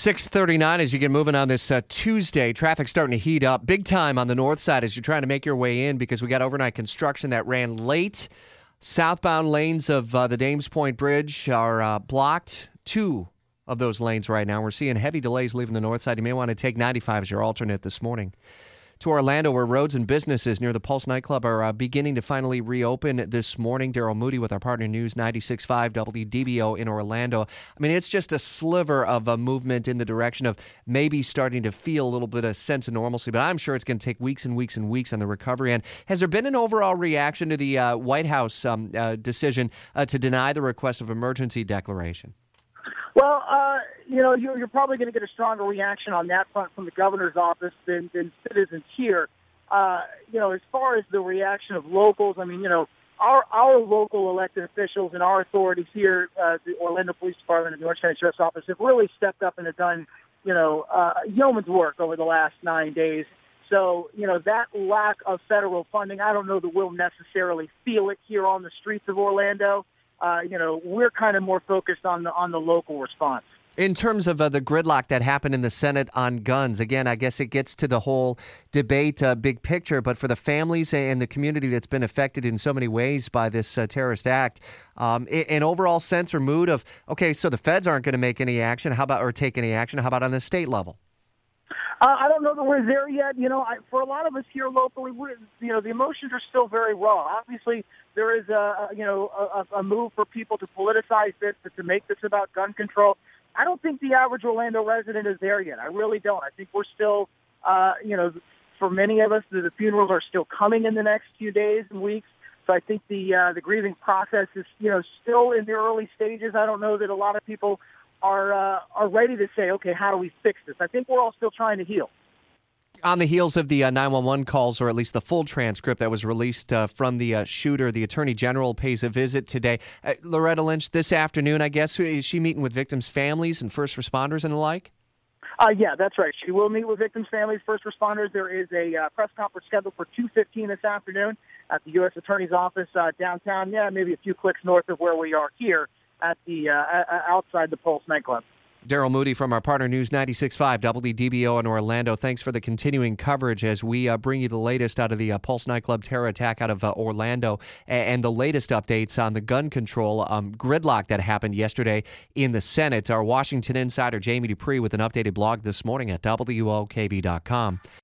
639 as you get moving on this uh, Tuesday. Traffic starting to heat up big time on the north side as you're trying to make your way in because we got overnight construction that ran late. Southbound lanes of uh, the Dames Point Bridge are uh, blocked. Two of those lanes right now. We're seeing heavy delays leaving the north side. You may want to take 95 as your alternate this morning to Orlando, where roads and businesses near the Pulse nightclub are uh, beginning to finally reopen this morning. Daryl Moody with our partner News 96.5 WDBO in Orlando. I mean, it's just a sliver of a movement in the direction of maybe starting to feel a little bit of sense of normalcy, but I'm sure it's going to take weeks and weeks and weeks on the recovery end. Has there been an overall reaction to the uh, White House um, uh, decision uh, to deny the request of emergency declaration? Well, uh, you know, you're, you're probably going to get a stronger reaction on that front from the governor's office than, than citizens here. Uh, you know, as far as the reaction of locals, I mean, you know, our our local elected officials and our authorities here, uh, the Orlando Police Department and the Orange County Sheriff's Office, have really stepped up and have done, you know, uh, yeoman's work over the last nine days. So, you know, that lack of federal funding, I don't know that we'll necessarily feel it here on the streets of Orlando you know, we're kind of more focused on the on the local response. In terms of uh, the gridlock that happened in the Senate on guns, again, I guess it gets to the whole debate, uh, big picture. But for the families and the community that's been affected in so many ways by this uh, terrorist act, um, an overall sense or mood of okay, so the feds aren't going to make any action. How about or take any action? How about on the state level? Uh, I don't know that we're there yet. You know, I, for a lot of us here locally, we're, you know, the emotions are still very raw. Obviously, there is a, you know a, a move for people to politicize this, to make this about gun control. I don't think the average Orlando resident is there yet. I really don't. I think we're still, uh, you know, for many of us, the, the funerals are still coming in the next few days and weeks. So I think the uh, the grieving process is, you know, still in the early stages. I don't know that a lot of people are uh, are ready to say, okay, how do we fix this? I think we're all still trying to heal. On the heels of the uh, 911 calls, or at least the full transcript that was released uh, from the uh, shooter, the Attorney General pays a visit today. Uh, Loretta Lynch, this afternoon, I guess, is she meeting with victims' families and first responders and the like? Uh, yeah, that's right. She will meet with victims' families, first responders. There is a uh, press conference scheduled for 2.15 this afternoon at the U.S. Attorney's Office downtown, yeah, maybe a few clicks north of where we are here at the uh, outside the Pulse nightclub. Daryl Moody from our partner News 96.5 WDBO in Orlando. Thanks for the continuing coverage as we uh, bring you the latest out of the uh, Pulse nightclub terror attack out of uh, Orlando and, and, the latest updates on the gun control um, gridlock that happened yesterday in the Senate. Our Washington insider Jamie Dupree with an updated blog this morning at WOKV.com.